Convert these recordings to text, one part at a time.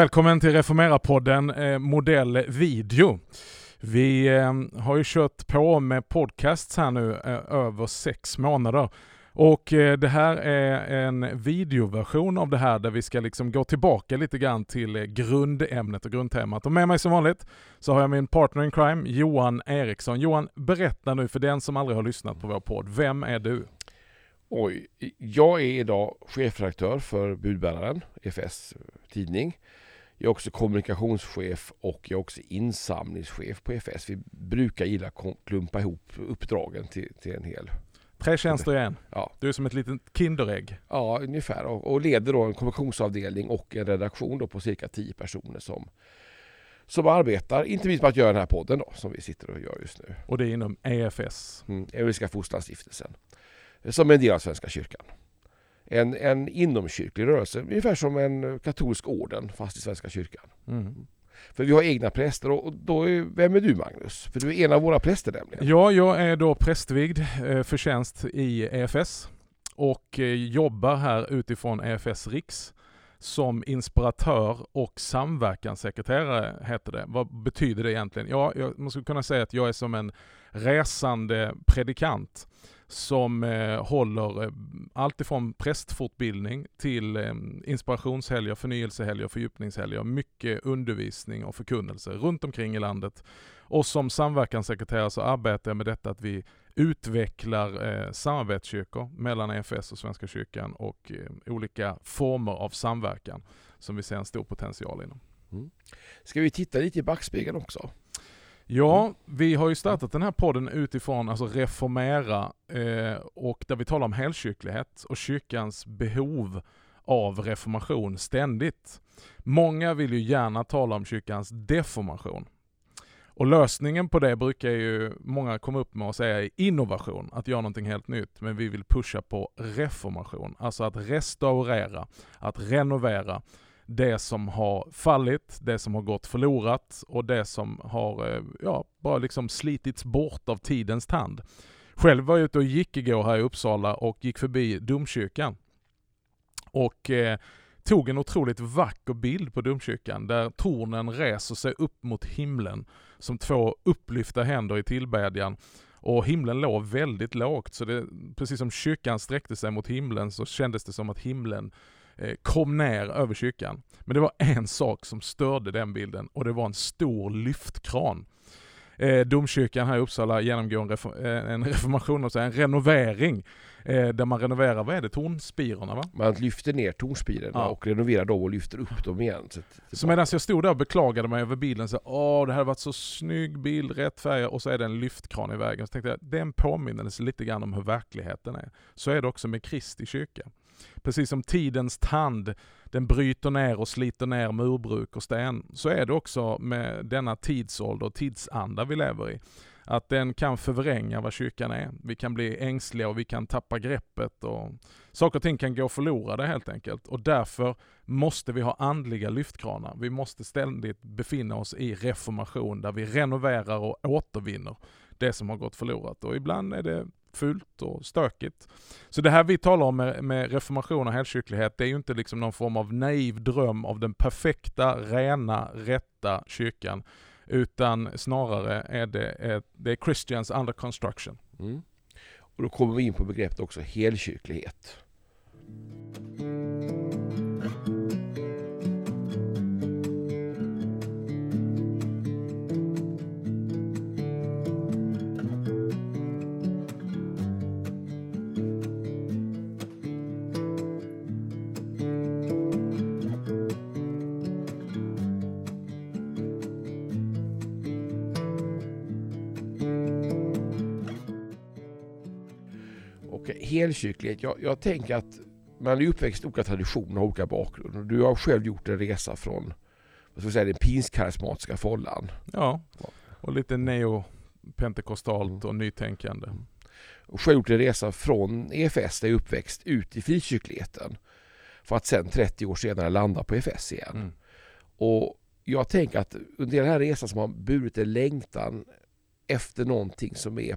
Välkommen till Reformera-podden eh, modell video. Vi eh, har ju kört på med podcasts här nu eh, över sex månader. Och eh, det här är en videoversion av det här där vi ska liksom gå tillbaka lite grann till eh, grundämnet och grundtemat. Och med mig som vanligt så har jag min partner in crime Johan Eriksson. Johan, berätta nu för den som aldrig har lyssnat på vår podd, vem är du? Oj, jag är idag chefredaktör för budbäraren, EFS tidning. Jag är också kommunikationschef och jag är också insamlingschef på EFS. Vi brukar gilla att klumpa ihop uppdragen till, till en hel. Tre tjänster i en. Ja. Du är som ett litet Kinderägg. Ja, ungefär. Och, och leder då en kommunikationsavdelning och en redaktion då på cirka tio personer som, som arbetar, inte minst med att göra den här podden då, som vi sitter och gör just nu. Och det är inom EFS? Mm, Evangeliska Fosterlandsstiftelsen. Som är en del av Svenska kyrkan en, en inomkyrklig rörelse, ungefär som en katolsk orden fast i Svenska kyrkan. Mm. För vi har egna präster och då är, vem är du Magnus? För du är en av våra präster nämligen. Ja, jag är då prästvigd eh, för tjänst i EFS och eh, jobbar här utifrån EFS Riks som inspiratör och samverkanssekreterare heter det. Vad betyder det egentligen? Ja, man skulle kunna säga att jag är som en resande predikant som eh, håller eh, allt ifrån prästfortbildning till eh, inspirationshelger, förnyelsehelger, fördjupningshelger, mycket undervisning och förkunnelse runt omkring i landet. Och som samverkanssekreterare så arbetar jag med detta att vi utvecklar eh, samarbetskyrkor mellan EFS och Svenska kyrkan och eh, olika former av samverkan som vi ser en stor potential inom. Mm. Ska vi titta lite i backspegeln också? Ja, vi har ju startat den här podden utifrån alltså reformera eh, och där vi talar om helkyrklighet och kyrkans behov av reformation ständigt. Många vill ju gärna tala om kyrkans deformation. Och lösningen på det brukar ju många komma upp med och säga är innovation, att göra någonting helt nytt. Men vi vill pusha på reformation, alltså att restaurera, att renovera det som har fallit, det som har gått förlorat och det som har, eh, ja, bara liksom slitits bort av tidens tand. Själv var jag ute och gick igår här i Uppsala och gick förbi domkyrkan. Och eh, tog en otroligt vacker bild på domkyrkan där tornen reser sig upp mot himlen som två upplyfta händer i tillbedjan. Och himlen låg väldigt lågt, så det, precis som kyrkan sträckte sig mot himlen så kändes det som att himlen kom ner över kyrkan. Men det var en sak som störde den bilden och det var en stor lyftkran. Eh, domkyrkan här i Uppsala genomgår en, reform, eh, en reformation, alltså en renovering, där man renoverar, vad är det, tornspirorna va? Man lyfter ner tornspirorna ja. och renoverar dem och lyfter upp dem igen. Så, så medan jag stod där och beklagade mig över bilen, så åh det här har varit så snygg bild, rätt färger och så är det en lyftkran i vägen. Så tänkte jag, det är en påminnelse lite grann om hur verkligheten är. Så är det också med Kristi kyrka. Precis som tidens tand, den bryter ner och sliter ner murbruk och sten, så är det också med denna tidsålder och tidsanda vi lever i. Att den kan förvränga vad kyrkan är. Vi kan bli ängsliga och vi kan tappa greppet och saker och ting kan gå förlorade helt enkelt. Och därför måste vi ha andliga lyftkranar. Vi måste ständigt befinna oss i reformation där vi renoverar och återvinner det som har gått förlorat. Och ibland är det fult och stökigt. Så det här vi talar om med, med reformation och helkyrklighet, det är ju inte liksom någon form av naiv dröm av den perfekta, rena, rätta kyrkan. Utan snarare är det, det är Christians under construction. Mm. Och då kommer vi in på begreppet också helkyrklighet. Helkyrklighet, jag, jag tänker att man är uppväxt i olika traditioner och olika bakgrunder. Du har själv gjort en resa från vad ska säga, den pinskarismatiska follan. Ja, och lite neopentekostalt mm. och nytänkande. Mm. Och själv gjort en resa från EFS, där jag är uppväxt, ut i frikyrkligheten. För att sen 30 år senare landa på EFS igen. Mm. Och jag tänker att under den här resan som har burit en längtan efter någonting som är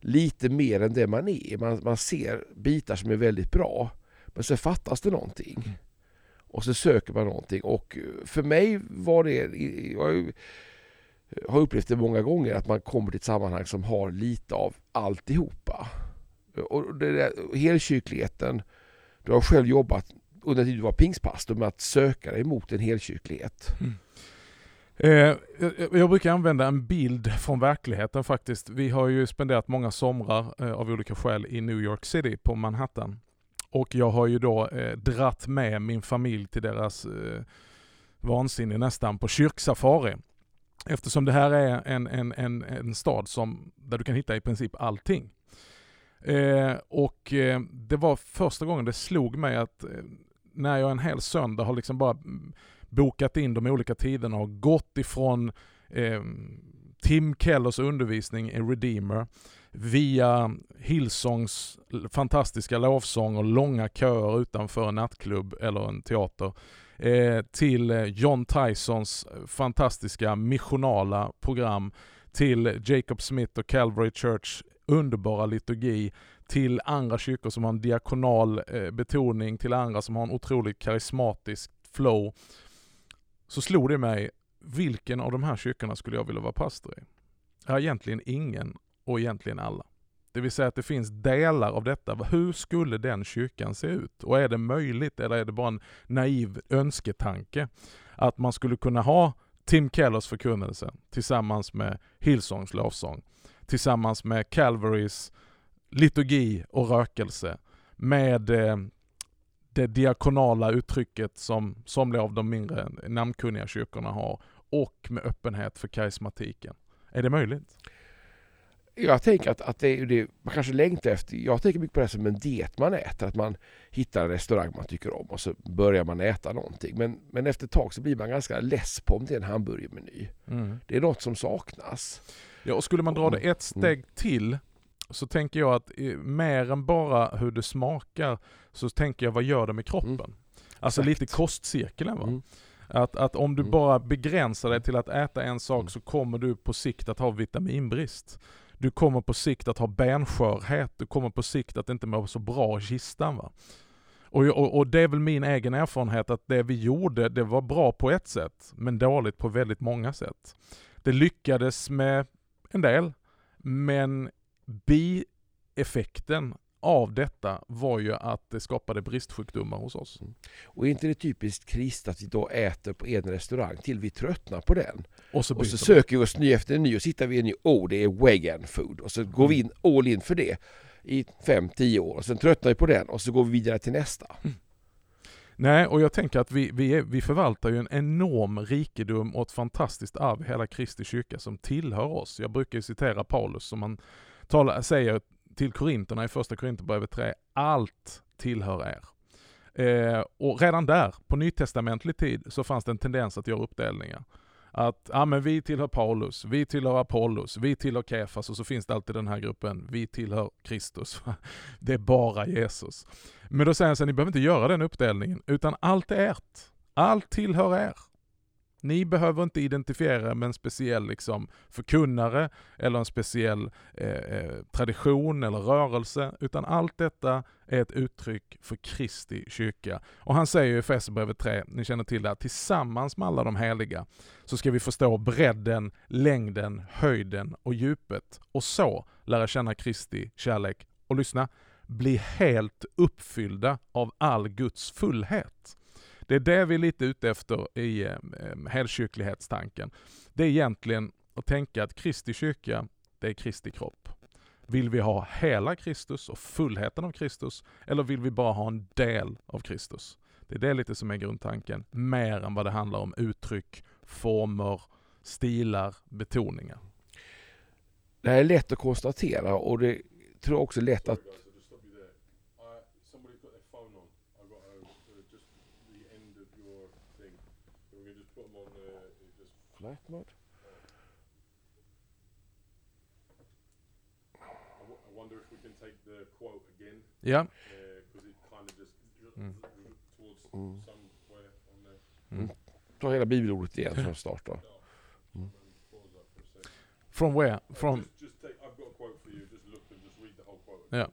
lite mer än det man är. Man, man ser bitar som är väldigt bra, men så fattas det någonting. Mm. Och så söker man någonting och för mig var det, jag har upplevt det många gånger, att man kommer till ett sammanhang som har lite av alltihopa. Och det där, helkyrkligheten, du har själv jobbat under tiden du var pingstpastor med att söka dig mot en helkyrklighet. Mm. Eh, jag brukar använda en bild från verkligheten faktiskt. Vi har ju spenderat många somrar eh, av olika skäl i New York City på Manhattan. Och jag har ju då eh, dratt med min familj till deras eh, vansinne nästan på kyrksafari. Eftersom det här är en, en, en, en stad som, där du kan hitta i princip allting. Eh, och eh, det var första gången det slog mig att eh, när jag en hel söndag har liksom bara bokat in de olika tiderna och gått ifrån eh, Tim Kellers undervisning i Redeemer via Hillsongs fantastiska lovsång och långa köer utanför en nattklubb eller en teater eh, till eh, John Tysons fantastiska missionala program till Jacob Smith och Calvary Church underbara liturgi till andra kyrkor som har en diakonal eh, betoning, till andra som har en otroligt karismatisk flow. Så slog det mig, vilken av de här kyrkorna skulle jag vilja vara pastor i? Ja, egentligen ingen och egentligen alla. Det vill säga att det finns delar av detta. Hur skulle den kyrkan se ut? Och är det möjligt eller är det bara en naiv önsketanke att man skulle kunna ha Tim Kellers förkunnelse tillsammans med Hillsongs lovsång, tillsammans med Calvarys liturgi och rökelse, med eh, det diakonala uttrycket som somliga av de mindre namnkunniga kyrkorna har och med öppenhet för karismatiken. Är det möjligt? Jag tänker att, att det det man kanske längtar efter. Jag tänker mycket på det som en diet man äter. Att man hittar en restaurang man tycker om och så börjar man äta någonting. Men, men efter ett tag så blir man ganska less på om det är en hamburgermeny. Mm. Det är något som saknas. Ja, och skulle man dra det ett steg till så tänker jag att mer än bara hur det smakar så tänker jag vad gör det med kroppen? Mm. Alltså Exakt. lite kostcirkeln va? Mm. Att, att om du mm. bara begränsar dig till att äta en sak mm. så kommer du på sikt att ha vitaminbrist. Du kommer på sikt att ha benskörhet, du kommer på sikt att inte må så bra i kistan. Va? Och, och, och, det är väl min egen erfarenhet att det vi gjorde, det var bra på ett sätt, men dåligt på väldigt många sätt. Det lyckades med en del, men bieffekten av detta var ju att det skapade bristsjukdomar hos oss. Mm. Och är inte det typiskt krist att vi då äter på en restaurang till vi tröttnar på den? Och så, och så söker vi oss ny efter en ny och sitter vi i en ny, oh det är vegan food och så går mm. vi in all in för det i 5-10 år och sen tröttnar vi på den och så går vi vidare till nästa. Mm. Nej, och jag tänker att vi, vi, är, vi förvaltar ju en enorm rikedom och ett fantastiskt arv hela Kristi kyrka som tillhör oss. Jag brukar citera Paulus som han tala, säger till Korinterna i första Korinthierbrevet 3, allt tillhör er. Eh, och redan där, på nytestamentlig tid, så fanns det en tendens att göra uppdelningar. Att, ah, men vi tillhör Paulus, vi tillhör Apollos, vi tillhör Kefas och så finns det alltid den här gruppen, vi tillhör Kristus. Det är bara Jesus. Men då säger han så ni behöver inte göra den uppdelningen, utan allt är ert. Allt tillhör er. Ni behöver inte identifiera med en speciell liksom, förkunnare eller en speciell eh, eh, tradition eller rörelse, utan allt detta är ett uttryck för Kristi kyrka. Och han säger i Efesierbrevet 3, ni känner till det, att tillsammans med alla de heliga så ska vi förstå bredden, längden, höjden och djupet och så lära känna Kristi kärlek. Och lyssna, bli helt uppfyllda av all Guds fullhet. Det är det vi är lite ute efter i eh, helkyrklighetstanken. Det är egentligen att tänka att Kristi kyrka, det är Kristi kropp. Vill vi ha hela Kristus och fullheten av Kristus, eller vill vi bara ha en del av Kristus? Det är det lite som är grundtanken, mer än vad det handlar om uttryck, former, stilar, betoningar. Det här är lätt att konstatera och det tror jag också är lätt att flight mode. I wonder if we can take the quote again. Yeah. Because uh, it kind of just mm. towards mm. somewhere on there. Mm. Ta hela bibelordet igen från start då. Mm. From where? From? Just, just take, I've got a quote for you. Just look and just read the whole quote. Yeah.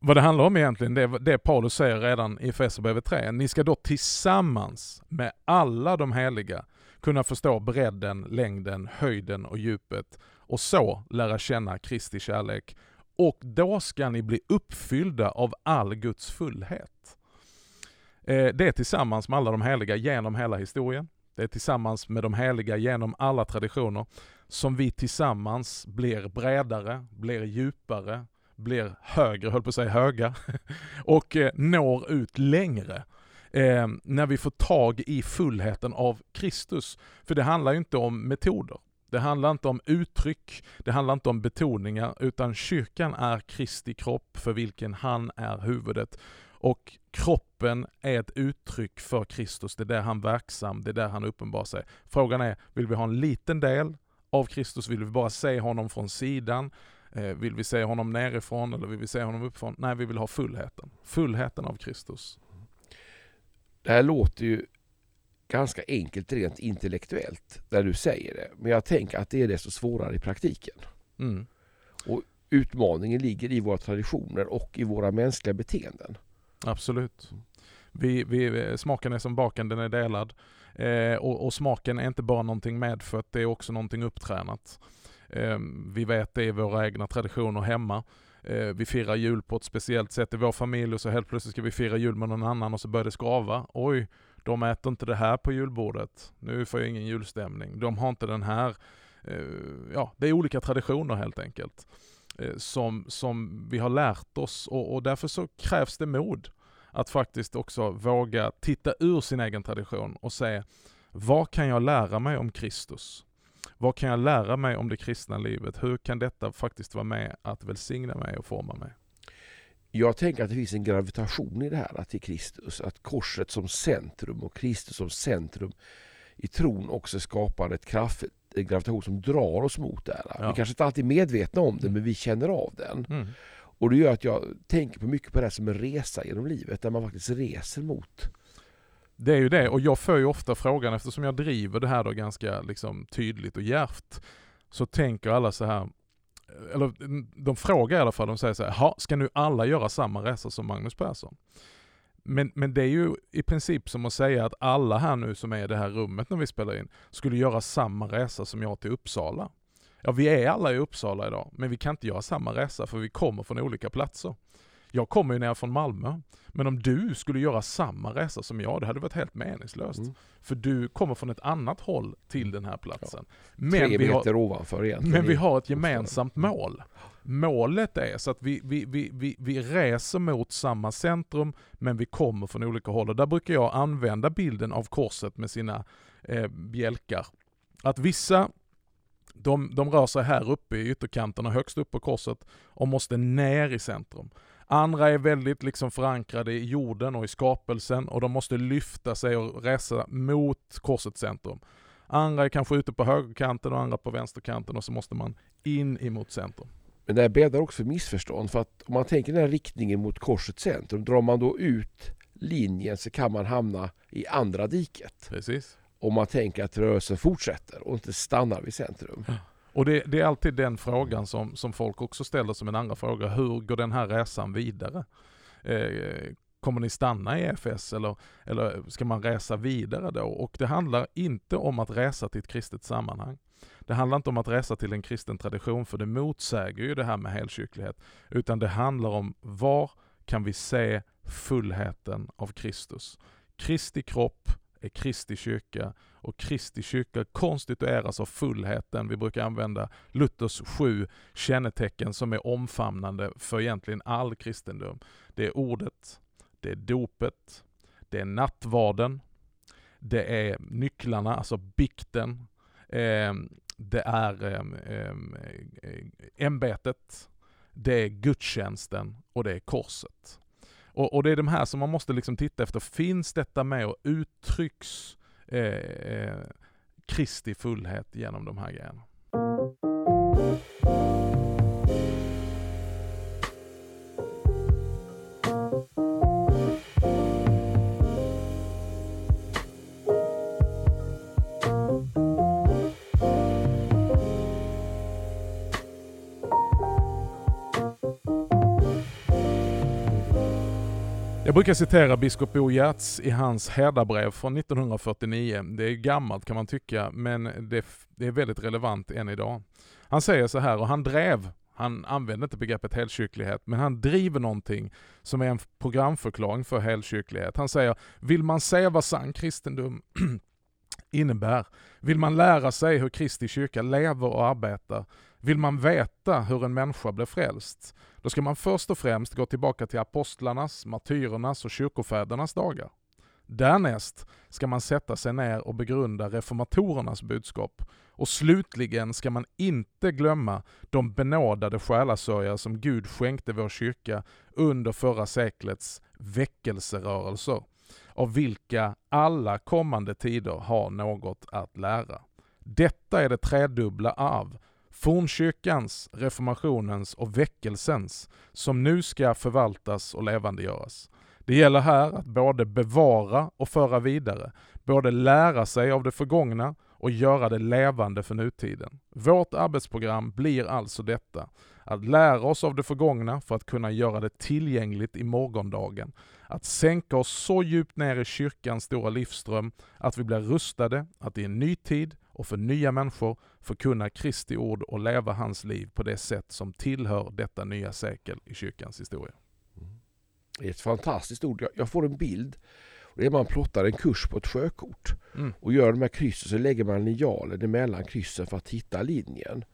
Vad det handlar om egentligen, det är det Paulus säger redan i Efesierbrevet 3. Ni ska då tillsammans med alla de heliga kunna förstå bredden, längden, höjden och djupet och så lära känna Kristi kärlek. Och då ska ni bli uppfyllda av all Guds fullhet. Eh, det är tillsammans med alla de heliga genom hela historien. Det är tillsammans med de heliga genom alla traditioner som vi tillsammans blir bredare, blir djupare, blir högre, höll på att säga höga, och eh, når ut längre. Eh, när vi får tag i fullheten av Kristus. För det handlar ju inte om metoder. Det handlar inte om uttryck, det handlar inte om betoningar, utan kyrkan är Kristi kropp för vilken han är huvudet. Och kroppen är ett uttryck för Kristus, det är där han verksam, det är där han uppenbar sig. Frågan är, vill vi ha en liten del av Kristus? Vill vi bara se honom från sidan? Eh, vill vi se honom nerifrån eller vill vi se honom uppifrån? Nej, vi vill ha fullheten. Fullheten av Kristus. Det här låter ju ganska enkelt rent intellektuellt när du säger det. Men jag tänker att det är desto svårare i praktiken. Mm. Och utmaningen ligger i våra traditioner och i våra mänskliga beteenden. Absolut. Vi, vi, smaken är som baken, den är delad. Eh, och, och, smaken är inte bara någonting medfött, det är också någonting upptränat. Eh, vi vet det i våra egna traditioner hemma. Eh, vi firar jul på ett speciellt sätt i vår familj och så helt plötsligt ska vi fira jul med någon annan och så börjar det skrava. Oj, de äter inte det här på julbordet. Nu får jag ingen julstämning. De har inte den här. Eh, ja, det är olika traditioner helt enkelt. Eh, som, som vi har lärt oss och, och därför så krävs det mod att faktiskt också våga titta ur sin egen tradition och se vad kan jag lära mig om Kristus? Vad kan jag lära mig om det kristna livet? Hur kan detta faktiskt vara med att välsigna mig och forma mig? Jag tänker att det finns en gravitation i det här till Kristus. Att korset som centrum och Kristus som centrum i tron också skapar ett kraft, en gravitation som drar oss mot det här. Ja. Vi kanske inte alltid är medvetna om det, mm. men vi känner av den. Mm. Och det gör att jag tänker på mycket på det som en resa genom livet, där man faktiskt reser mot det är ju det, och jag får ju ofta frågan, eftersom jag driver det här då ganska liksom tydligt och järvt, så tänker alla så här, eller mm, de frågar i alla fall, de säger så här, ska nu alla göra samma resa som Magnus Persson? Men, men det är ju i princip som att säga att alla här nu som är i det här rummet när vi spelar in, skulle göra samma resa som jag till Uppsala. Ja, vi är alla i Uppsala idag, men vi kan inte göra samma resa för vi kommer från olika platser. Jag kommer ju ner från Malmö, men om du skulle göra samma resa som jag, det hade varit helt meningslöst. Mm. För du kommer från ett annat håll till den här platsen. Ja. Men Tre vi meter har, ovanför egentligen. Men vi har ett gemensamt mål. Målet är så att vi, vi, vi, vi, vi reser mot samma centrum, men vi kommer från olika håll. Och där brukar jag använda bilden av korset med sina eh, bjälkar. Att vissa de, de rör sig här uppe i ytterkanterna högst upp på korset och måste ner i centrum. Andra är väldigt liksom förankrade i jorden och i skapelsen och de måste lyfta sig och resa mot korsets centrum. Andra är kanske ute på högerkanten och andra på vänsterkanten och så måste man in emot centrum. Men det här bäddar också för missförstånd för att om man tänker den här riktningen mot korsets centrum, drar man då ut linjen så kan man hamna i andra diket. Precis. Om man tänker att rörelsen fortsätter och inte stannar vid centrum. Ja. Och det, det, är alltid den frågan som, som folk också ställer som en andra fråga. Hur går den här resan vidare? Eh, kommer ni stanna i EFS eller, eller ska man resa vidare då? Och det handlar inte om att resa till ett kristet sammanhang. Det handlar inte om att resa till en kristen tradition, för det motsäger ju det här med helkyrklighet. Utan det handlar om var kan vi se fullheten av Kristus? Kristi kropp är Kristi kyrka och Kristi kyrka konstitueras av fullheten. Vi brukar använda Luthers sju kännetecken som är omfamnande för egentligen all kristendom. Det är ordet, det är dopet, det är nattvarden, det är nycklarna, alltså bikten, eh, det är ehm, ehm, eh, ämbetet, det är gudstjänsten och det är korset. Och, och, det är de här som man måste liksom titta efter. Finns detta med och uttrycks eh, eh, Kristi fullhet genom de här grejerna? Jag brukar citera biskop Bo Giertz i hans hädabrev från 1949. Det är gammalt kan man tycka, men det, det är väldigt relevant än idag. Han säger så här, och han drev, han använder inte begreppet helkyrklighet, men han driver någonting som är en programförklaring för helkyrklighet. Han säger, vill man se vad sann kristendom innebär, vill man lära sig hur Kristi kyrka lever och arbetar, vill man veta hur en människa blir frälst, då ska man först och främst gå tillbaka till apostlarnas, martyrernas och kyrkofädernas dagar. Därnäst ska man sätta sig ner och begrunda reformatorernas budskap. Och slutligen ska man inte glömma de benådade själasörjare som Gud skänkte vår kyrka under förra seklets väckelserörelser, av vilka alla kommande tider har något att lära. Detta är det tredubbla arv fornkyrkans, reformationens och väckelsens, som nu ska förvaltas och levandegöras. Det gäller här att både bevara och föra vidare, både lära sig av det förgångna och göra det levande för nutiden. Vårt arbetsprogram blir alltså detta, att lära oss av det förgångna för att kunna göra det tillgängligt i morgondagen. Att sänka oss så djupt ner i kyrkans stora livsström att vi blir rustade att i en ny tid och för nya människor förkunna Kristi ord och leva hans liv på det sätt som tillhör detta nya sekel i kyrkans historia. Det är ett fantastiskt ord. Jag får en bild. Det är man plottar en kurs på ett sjökort mm. och gör de här kryssen så lägger man linjalen emellan kryssen för att hitta linjen.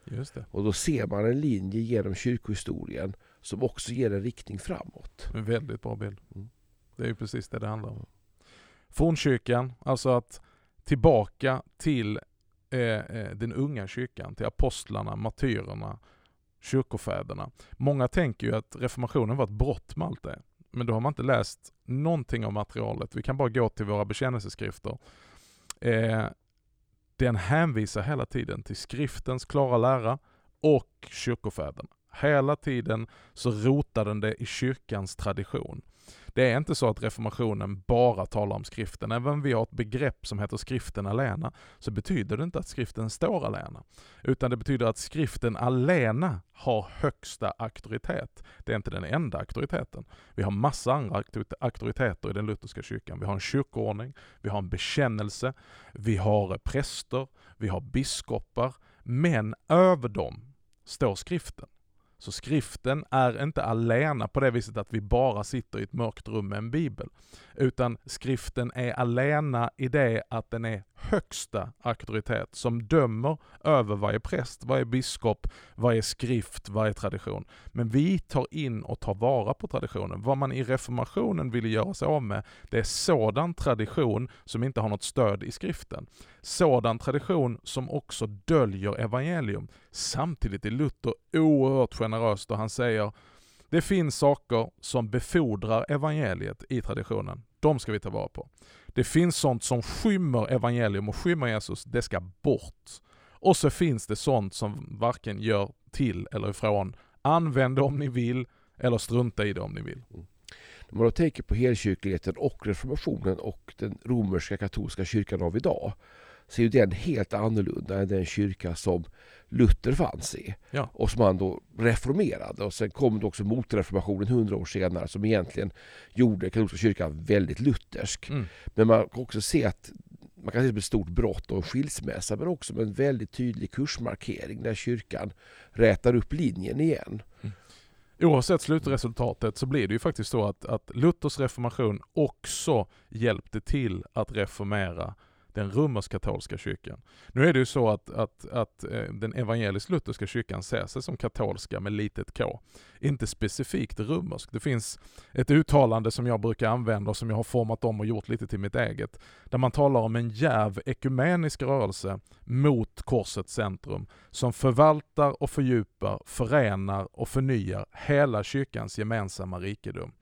Och då ser man en linje genom kyrkohistorien som också ger en riktning framåt. En väldigt bra bild. Mm. Det är ju precis det det handlar om. Fornkyrkan, alltså att tillbaka till den unga kyrkan, till apostlarna, martyrerna, kyrkofäderna. Många tänker ju att reformationen var ett brott med allt det. Men då har man inte läst någonting av materialet. Vi kan bara gå till våra bekännelseskrifter. Eh, den hänvisar hela tiden till skriftens klara lära och kyrkofäderna. Hela tiden så rotar den det i kyrkans tradition. Det är inte så att reformationen bara talar om skriften. Även om vi har ett begrepp som heter skriften alena, så betyder det inte att skriften står alena. Utan det betyder att skriften alena har högsta auktoritet. Det är inte den enda auktoriteten. Vi har massa andra auktoriteter i den lutherska kyrkan. Vi har en kyrkoordning, vi har en bekännelse, vi har präster, vi har biskopar, men över dem står skriften. Så skriften är inte alena på det viset att vi bara sitter i ett mörkt rum med en bibel. Utan skriften är alena i det att den är högsta auktoritet som dömer över varje präst, varje biskop, varje skrift, varje tradition. Men vi tar in och tar vara på traditionen. Vad man i reformationen ville göra sig av med, det är sådan tradition som inte har något stöd i skriften. Sådan tradition som också döljer evangelium. Samtidigt är Luther oerhört generös då han säger det finns saker som befordrar evangeliet i traditionen. De ska vi ta vara på. Det finns sånt som skymmer evangelium och skymmer Jesus, det ska bort. Och så finns det sånt som varken gör till eller ifrån. Använd det om ni vill, eller strunta i det om ni vill. Mm. När man då tänker på helkyrkligheten och reformationen och den romerska katolska kyrkan av idag så är den helt annorlunda än den kyrka som Luther fanns i. Ja. Och som han då reformerade. Och sen kom det också motreformationen hundra år senare som egentligen gjorde katolska kyrkan väldigt luthersk. Mm. Men man kan också se att man kan se det som ett stort brott och en skilsmässa men också med en väldigt tydlig kursmarkering där kyrkan rätar upp linjen igen. Mm. Oavsett slutresultatet så blir det ju faktiskt så att, att Luthers reformation också hjälpte till att reformera den romersk-katolska kyrkan. Nu är det ju så att, att, att eh, den evangelisk-lutherska kyrkan ser sig som katolska med litet k. Inte specifikt romersk. Det finns ett uttalande som jag brukar använda och som jag har format om och gjort lite till mitt eget. Där man talar om en djärv ekumenisk rörelse mot korsets centrum som förvaltar och fördjupar, förenar och förnyar hela kyrkans gemensamma rikedom.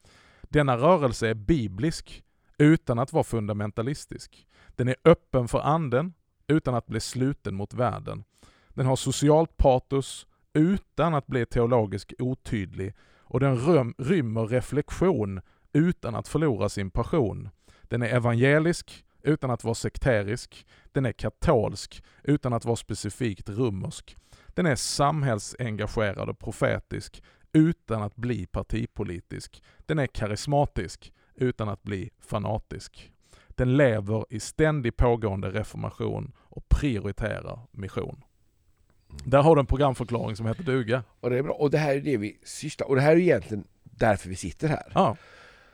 Denna rörelse är biblisk utan att vara fundamentalistisk. Den är öppen för anden utan att bli sluten mot världen. Den har socialt patos utan att bli teologiskt otydlig och den rym, rymmer reflektion utan att förlora sin passion. Den är evangelisk utan att vara sekterisk. Den är katolsk utan att vara specifikt romersk. Den är samhällsengagerad och profetisk utan att bli partipolitisk. Den är karismatisk utan att bli fanatisk. Den lever i ständig pågående reformation och prioriterar mission. Där har du en programförklaring som heter duga. Och det är bra. Och det här är det vi sysslar Och det här är egentligen därför vi sitter här. Ja.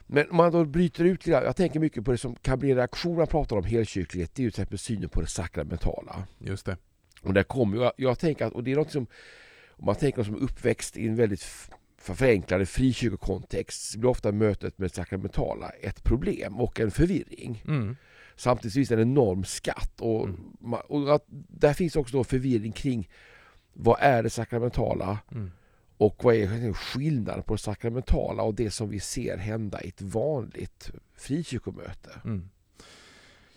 Men om man då bryter ut lite, jag tänker mycket på det som kan bli reaktion man pratar om helkyrklighet, det är ju till exempel synen på det sakramentala. Just det. Och där kommer jag, jag tänker att, och det är något som, om man tänker som uppväxt i en väldigt förenklade frikyrkokontext blir ofta mötet med det sakramentala ett problem och en förvirring. Mm. Samtidigt finns det en enorm skatt och, Mm. och att där finns också då förvirring kring vad är det sakramentala Mm. och vad är skillnaden på det sakramentala och det som vi ser hända i ett vanligt frikyrkomöte? Mm.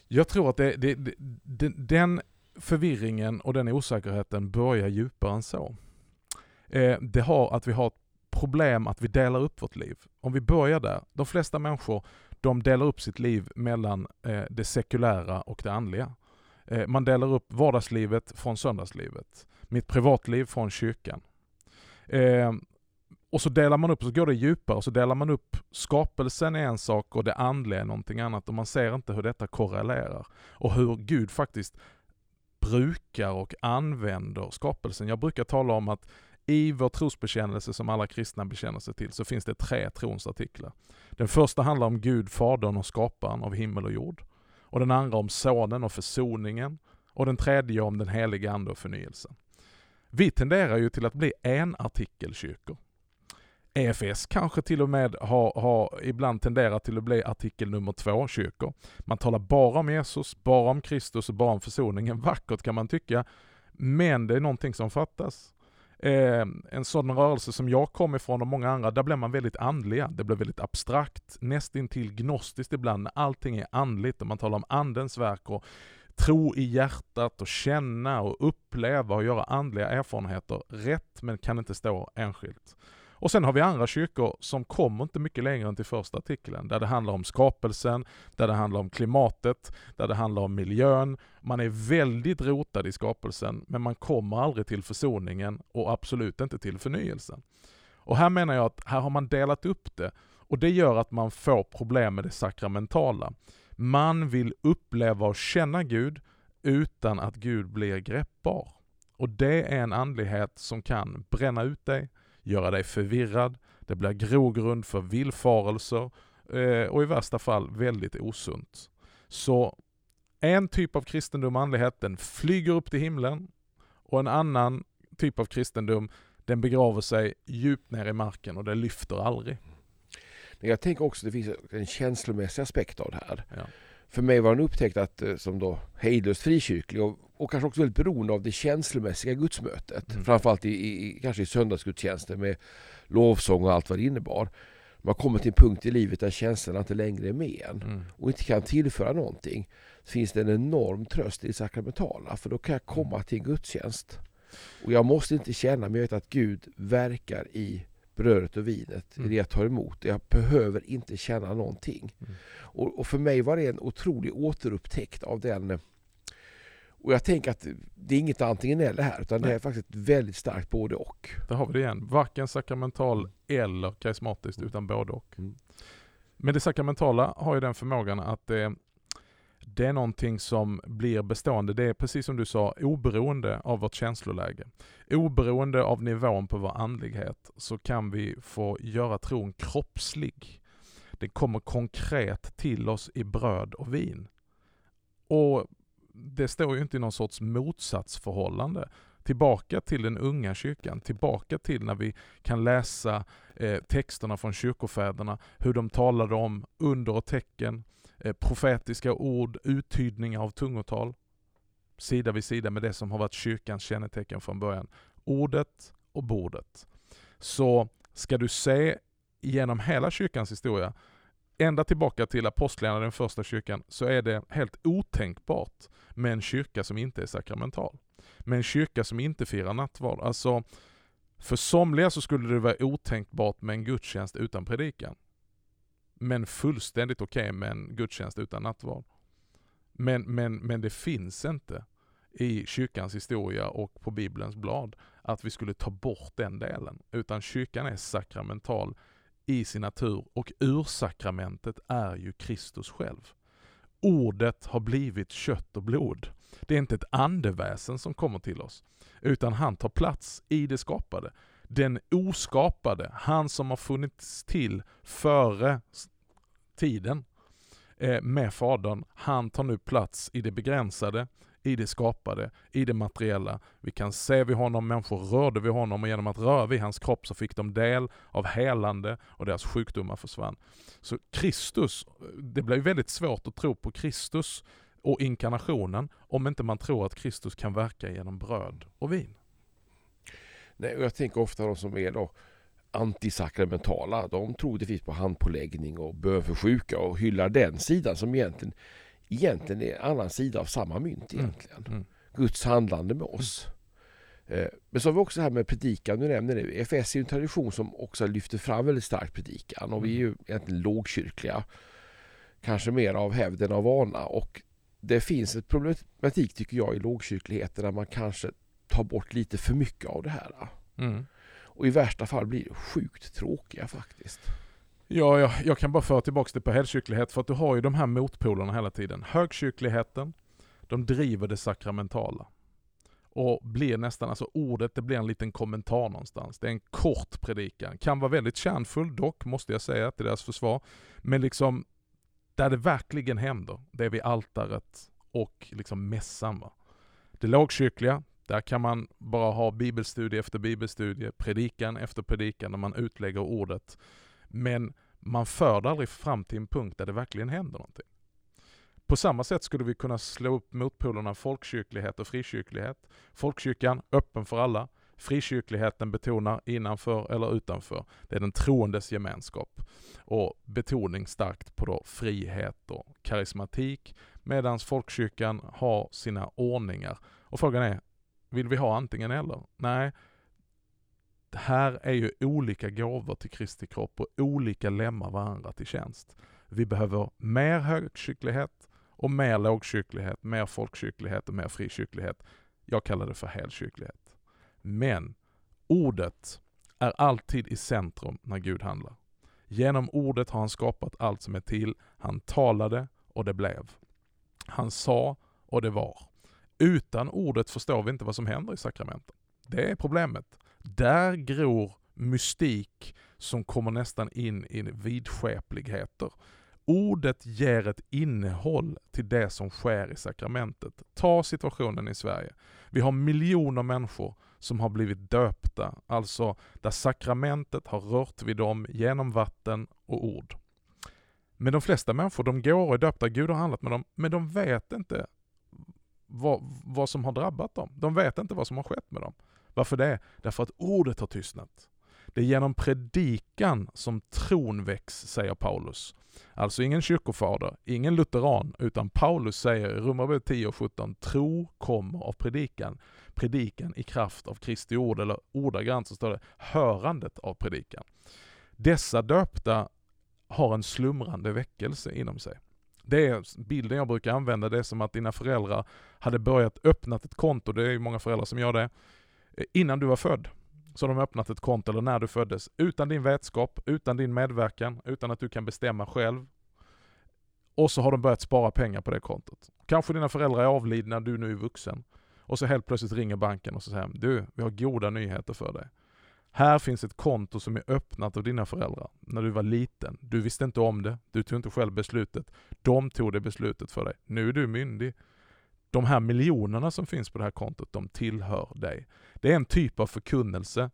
Jag tror att det, det, det, den förvirringen och den osäkerheten börjar djupare än så. Eh, det har att vi har ett problem att vi delar upp vårt liv. Om vi börjar där. De flesta människor de delar upp sitt liv mellan eh, det sekulära och det andliga. Eh, man delar upp vardagslivet från söndagslivet. Mitt privatliv från kyrkan. Eh, och så delar man upp, så går det djupare, och så delar man upp skapelsen är en sak och det andliga är någonting annat och man ser inte hur detta korrelerar. Och hur Gud faktiskt brukar och använder skapelsen. Jag brukar tala om att i vår trosbekännelse som alla kristna bekänner sig till så finns det tre tronsartiklar. Den första handlar om Gud, Fadern och skaparen av himmel och jord. Och den andra om Sonen och försoningen. Och den tredje om den heliga Ande och förnyelsen. Vi tenderar ju till att bli en artikelkyrkor. EFS kanske till och med har, har ibland tenderat till att bli artikel nummer två kyrkor. Man talar bara om Jesus, bara om Kristus och bara om försoningen. Vackert kan man tycka, men det är någonting som fattas. Eh, en sådan rörelse som jag kom ifrån och många andra, där blev man väldigt andliga. Det blev väldigt abstrakt, nästintill gnostiskt ibland, när allting är andligt och man talar om andens verk och tro i hjärtat och känna och uppleva och göra andliga erfarenheter rätt men kan inte stå enskilt. Och sen har vi andra kyrkor som kommer inte mycket längre än till första artikeln, där det handlar om skapelsen, där det handlar om klimatet, där det handlar om miljön. Man är väldigt rotad i skapelsen, men man kommer aldrig till försoningen och absolut inte till förnyelsen. Och här menar jag att här har man delat upp det och det gör att man får problem med det sakramentala. Man vill uppleva och känna Gud utan att Gud blir greppbar. Och det är en andlighet som kan bränna ut dig, göra dig förvirrad, det blir grogrund för villfarelser eh, och i värsta fall väldigt osunt. Så en typ av kristendom och andlighet, den flyger upp till himlen och en annan typ av kristendom, den begraver sig djupt ner i marken och det lyfter aldrig. Men jag tänker också att det finns en känslomässig aspekt av det här. Ja. För mig var en upptäckt att eh, som då hejdlöst frikyrklig och, och kanske också väldigt beroende av det känslomässiga gudsmötet. Mm. Framförallt i, i, kanske i söndagsgudstjänster med lovsång och allt vad det innebar. Man kommer till en punkt i livet där känslorna inte längre är med en Mm. och inte kan tillföra någonting. Så finns det en enorm tröst i det sakramentala för då kan jag komma till en gudstjänst. Och jag måste inte känna, men jag vet att Gud verkar i brödet och vinet, Mm. det jag tar emot. Jag behöver inte känna någonting. Mm. Och, och för mig var det en otrolig återupptäckt av den. eh, Och jag tänker att det är inget antingen eller här, utan det Nej. är faktiskt ett väldigt starkt både och. Där har vi det igen. Varken sakramental eller karismatiskt utan både och. Mm. Men det sakramentala har ju den förmågan att det, det är någonting som blir bestående. Det är precis som du sa, oberoende av vårt känsloläge. Oberoende av nivån på vår andlighet så kan vi få göra tron kroppslig. Det kommer konkret till oss i bröd och vin. Och det står ju inte i någon sorts motsatsförhållande tillbaka till den unga kyrkan, tillbaka till när vi kan läsa eh, texterna från kyrkofäderna, hur de talade om under och tecken, eh, profetiska ord, uttydningar av tungotal, sida vid sida med det som har varit kyrkans kännetecken från början. Ordet och bordet. Så ska du se genom hela kyrkans historia, ända tillbaka till apostlarna, den första kyrkan, så är det helt otänkbart med en kyrka som inte är sakramental. Med en kyrka som inte firar nattvard. Alltså, för somliga så skulle det vara otänkbart med en gudstjänst utan predikan. Men fullständigt okej med en gudstjänst utan nattvard. Men, men, men det finns inte i kyrkans historia och på bibelns blad att vi skulle ta bort den delen. Utan kyrkan är sakramental i sin natur och ursakramentet är ju Kristus själv. Ordet har blivit kött och blod. Det är inte ett andeväsen som kommer till oss, utan han tar plats i det skapade. Den oskapade, han som har funnits till före tiden eh, med Fadern, han tar nu plats i det begränsade, i det skapade, i det materiella. Vi kan se vid honom, människor rörde vid honom och genom att röra vid hans kropp så fick de del av helande och deras sjukdomar försvann. Så Kristus, det blir väldigt svårt att tro på Kristus och inkarnationen om inte man tror att Kristus kan verka genom bröd och vin. Nej, och jag tänker ofta de som är då antisakramentala, de tror det finns på handpåläggning och bön för sjuka och hyllar den sidan som egentligen egentligen är en annan sida av samma mynt mm. egentligen. Mm. Mm. Guds handlande med oss. Mm. Men så har vi också det här med predikan, du nämner det. EFS är en tradition som också lyfter fram väldigt starkt predikan och vi är ju mm. egentligen lågkyrkliga. Kanske mer av hävd än av vana och det finns ett problematik tycker jag i lågkyrkligheten där man kanske tar bort lite för mycket av det här. Mm. Och i värsta fall blir det sjukt tråkiga faktiskt. Ja, jag, jag kan bara föra tillbaka det på helkyrklighet för att du har ju de här motpolerna hela tiden. Högkyrkligheten, de driver det sakramentala. Och blir nästan, alltså ordet det blir en liten kommentar någonstans. Det är en kort predikan. Kan vara väldigt kärnfull dock, måste jag säga till deras försvar. Men liksom, där det verkligen händer, det är vid altaret och liksom mässan. Va? Det lågkyrkliga, där kan man bara ha bibelstudie efter bibelstudie, predikan efter predikan, när man utlägger ordet. Men man för det aldrig fram till en punkt där det verkligen händer någonting. På samma sätt skulle vi kunna slå upp motpolerna folkkyrklighet och frikyrklighet. Folkkyrkan, öppen för alla. Frikyrkligheten betonar innanför eller utanför. Det är den troendes gemenskap. Och betoning starkt på då frihet och karismatik. Medan folkkyrkan har sina ordningar. Och frågan är, vill vi ha antingen eller? Nej, det här är ju olika gåvor till Kristi kropp och olika lämmar varandra till tjänst. Vi behöver mer högkycklighet och mer lågkycklighet, mer folkkycklighet och mer frikyrklighet. Jag kallar det för helkycklighet. Men ordet är alltid i centrum när Gud handlar. Genom ordet har han skapat allt som är till. Han talade och det blev. Han sa och det var. Utan ordet förstår vi inte vad som händer i sakramenten. Det är problemet. Där gror mystik som kommer nästan in i vidskepligheter. Ordet ger ett innehåll till det som sker i sakramentet. Ta situationen i Sverige. Vi har miljoner människor som har blivit döpta, alltså där sakramentet har rört vid dem genom vatten och ord. Men de flesta människor, de går och är döpta, Gud har handlat med dem, men de vet inte vad, vad som har drabbat dem. De vet inte vad som har skett med dem. Varför det? Därför att ordet har tystnat. Det är genom predikan som tron väcks, säger Paulus. Alltså ingen kyrkofader, ingen lutheran, utan Paulus säger i Romarbrevet 10 och 17, tro kommer av predikan. Predikan i kraft av Kristi ord, eller ordagrant så står det hörandet av predikan. Dessa döpta har en slumrande väckelse inom sig. Det är bilden jag brukar använda, det är som att dina föräldrar hade börjat öppna ett konto, det är ju många föräldrar som gör det, eh, innan du var född. Så de öppnat ett konto, eller när du föddes, utan din vetskap, utan din medverkan, utan att du kan bestämma själv. Och så har de börjat spara pengar på det kontot. Kanske dina föräldrar är avlidna, du nu är vuxen. Och så helt plötsligt ringer banken och så säger du, vi har goda nyheter för dig. Här finns ett konto som är öppnat av dina föräldrar när du var liten. Du visste inte om det, du tog inte själv beslutet. De tog det beslutet för dig. Nu är du myndig de här miljonerna som finns på det här kontot, de tillhör dig. Det är en typ av förkunnelse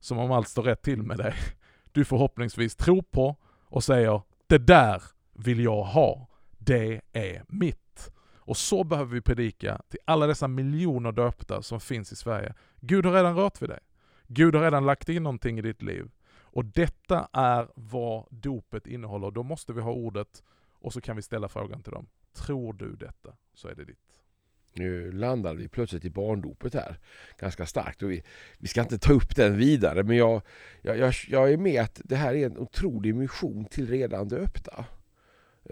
som om allt står rätt till med dig, du förhoppningsvis tror på och säger det där vill jag ha, det är mitt. Och så behöver vi predika till alla dessa miljoner döpta som finns i Sverige. Gud har redan rört vid dig. Gud har redan lagt in någonting i ditt liv. Och detta är vad dopet innehåller. Då måste vi ha ordet och så kan vi ställa frågan till dem. Tror du detta så är det ditt. Nu landade vi plötsligt i barndopet här ganska starkt och vi, vi ska inte ta upp den vidare men jag, jag, jag, jag är med att det här är en otrolig mission till redan döpta.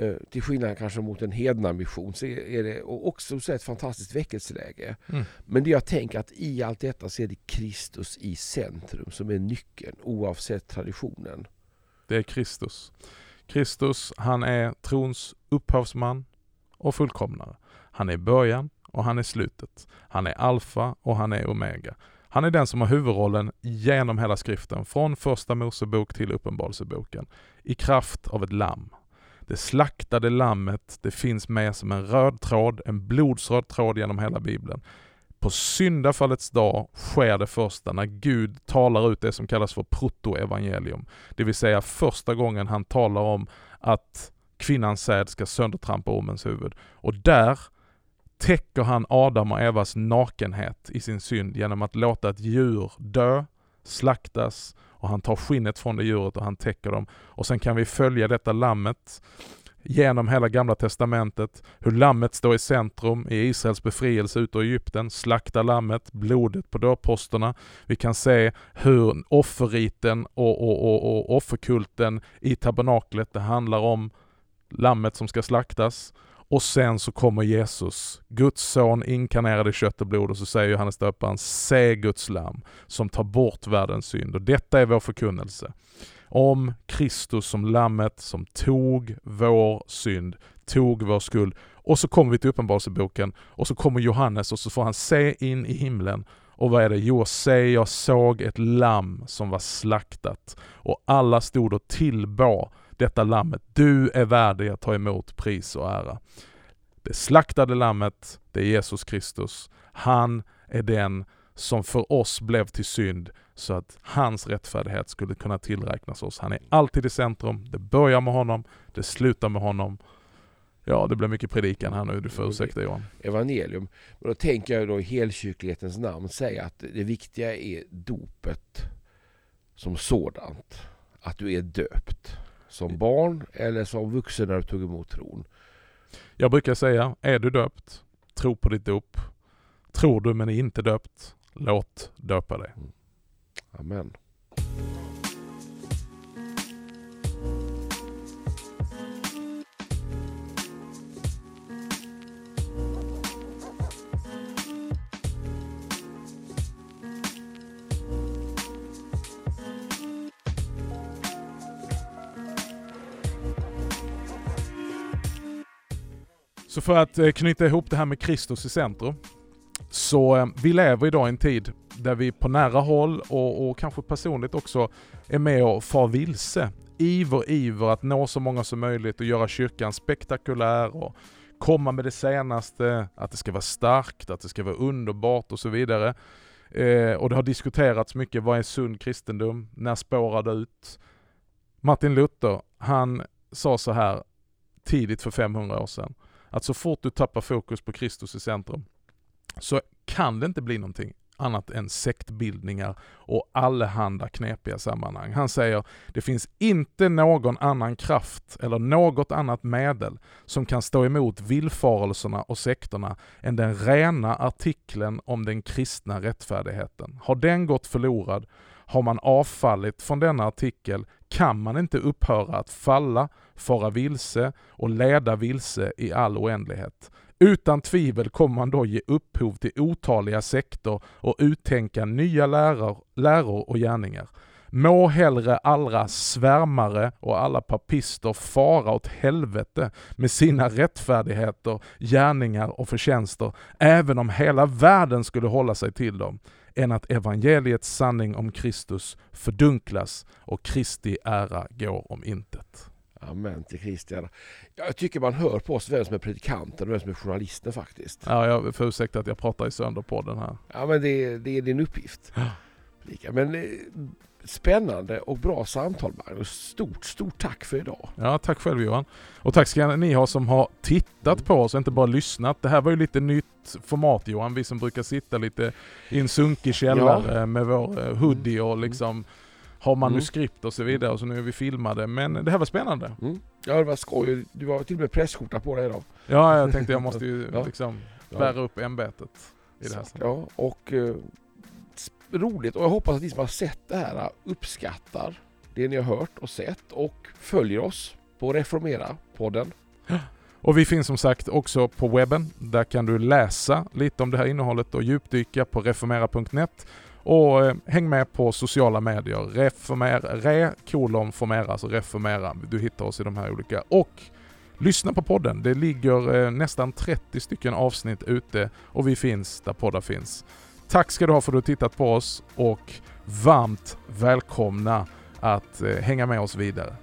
Eh, till skillnad kanske mot en hedna mission så är det också så ett fantastiskt väckelseläge. Mm. Men det jag tänker att i allt detta så är det Kristus i centrum som är nyckeln oavsett traditionen. Det är Kristus. Kristus, han är trons upphavsman och fullkomnare. Han är början och han är slutet. Han är alfa och han är omega. Han är den som har huvudrollen genom hela skriften, från första Mosebok till Uppenbarelseboken, i kraft av ett lamm. Det slaktade lammet, det finns med som en röd tråd, en blodsröd tråd genom hela bibeln. På syndafallets dag sker det första när Gud talar ut det som kallas för protoevangelium. Det vill säga första gången han talar om att kvinnans säd ska söndertrampa ormens huvud. Och där täcker han Adam och Evas nakenhet i sin synd genom att låta ett djur dö, slaktas och han tar skinnet från det djuret och han täcker dem. Och sen kan vi följa detta lammet genom hela gamla testamentet, hur lammet står i centrum i Israels befrielse ut ur Egypten, slakta lammet, blodet på dörrposterna. Vi kan se hur offerriten och, och, och, och offerkulten i tabernaklet, det handlar om lammet som ska slaktas. Och sen så kommer Jesus, Guds son inkarnerad i kött och blod och så säger Johannes döparen, se Guds lamm som tar bort världens synd. Och detta är vår förkunnelse om Kristus som lammet som tog vår synd, tog vår skuld. Och så kommer vi till Uppenbarelseboken och så kommer Johannes och så får han se in i himlen. Och vad är det? Jo, se jag såg ett lamm som var slaktat och alla stod och tillbad detta lammet. Du är värdig att ta emot pris och ära. Det slaktade lammet, det är Jesus Kristus. Han är den som för oss blev till synd så att hans rättfärdighet skulle kunna tillräknas oss. Han är alltid i centrum, det börjar med honom, det slutar med honom. Ja, det blir mycket predikan här nu, du får ursäkta Johan. Evangelium. Men då tänker jag då i helkyrklighetens namn säga att det viktiga är dopet som sådant. Att du är döpt. Som barn eller som vuxen när du tog emot tron. Jag brukar säga, är du döpt, tro på ditt dop. Tror du men är inte döpt, låt döpa dig. Mm. Amen. Så för att eh, knyta ihop det här med Kristus i centrum. Så eh, vi lever idag i en tid där vi på nära håll och, och kanske personligt också är med och far vilse. Iver, iver att nå så många som möjligt och göra kyrkan spektakulär och komma med det senaste, att det ska vara starkt, att det ska vara underbart och så vidare. Eh, och det har diskuterats mycket, vad är sund kristendom? När spårar det ut? Martin Luther, han sa så här tidigt för 500 år sedan, att så fort du tappar fokus på Kristus i centrum så kan det inte bli någonting annat än sektbildningar och allehanda knepiga sammanhang. Han säger, det finns inte någon annan kraft eller något annat medel som kan stå emot villfarelserna och sekterna än den rena artikeln om den kristna rättfärdigheten. Har den gått förlorad har man avfallit från denna artikel kan man inte upphöra att falla, fara vilse och leda vilse i all oändlighet. Utan tvivel kommer man då ge upphov till otaliga sektor och uttänka nya läror, läror och gärningar. Må hellre alla svärmare och alla papister fara åt helvete med sina rättfärdigheter, gärningar och förtjänster, även om hela världen skulle hålla sig till dem, än att evangeliets sanning om Kristus fördunklas och Kristi ära går om intet. Amen till Kristian. Jag tycker man hör på oss vem som är predikanten och vem som är journalisten faktiskt. Ja, jag får ursäkta att jag pratar i sönder på den här. Ja, men det, det är din uppgift. Men eh, spännande och bra samtal Magnus. Stort, stort tack för idag. Ja, tack själv Johan. Och tack ska ni ha som har tittat på oss och inte bara lyssnat. Det här var ju lite nytt format Johan. Vi som brukar sitta lite i en sunkig källare ja. med vår eh, hoodie och liksom har manuskript och så vidare och så nu är vi filmade. Men det här var spännande. Mm. Ja det var skoj. Du har till och med presskjorta på dig idag. Ja jag tänkte jag måste ju ja. liksom bära ja. upp ämbetet i det här. Ja och eh, roligt och jag hoppas att ni som har sett det här uppskattar det ni har hört och sett och följer oss på Reformera-podden. Och vi finns som sagt också på webben. Där kan du läsa lite om det här innehållet och djupdyka på reformera.net. Och eh, häng med på sociala medier. Reformera, re, kolon, formera, alltså reformera. Du hittar oss i de här olika. Och lyssna på podden. Det ligger eh, nästan 30 stycken avsnitt ute och vi finns där poddar finns. Tack ska du ha för att du tittat på oss och varmt välkomna att eh, hänga med oss vidare.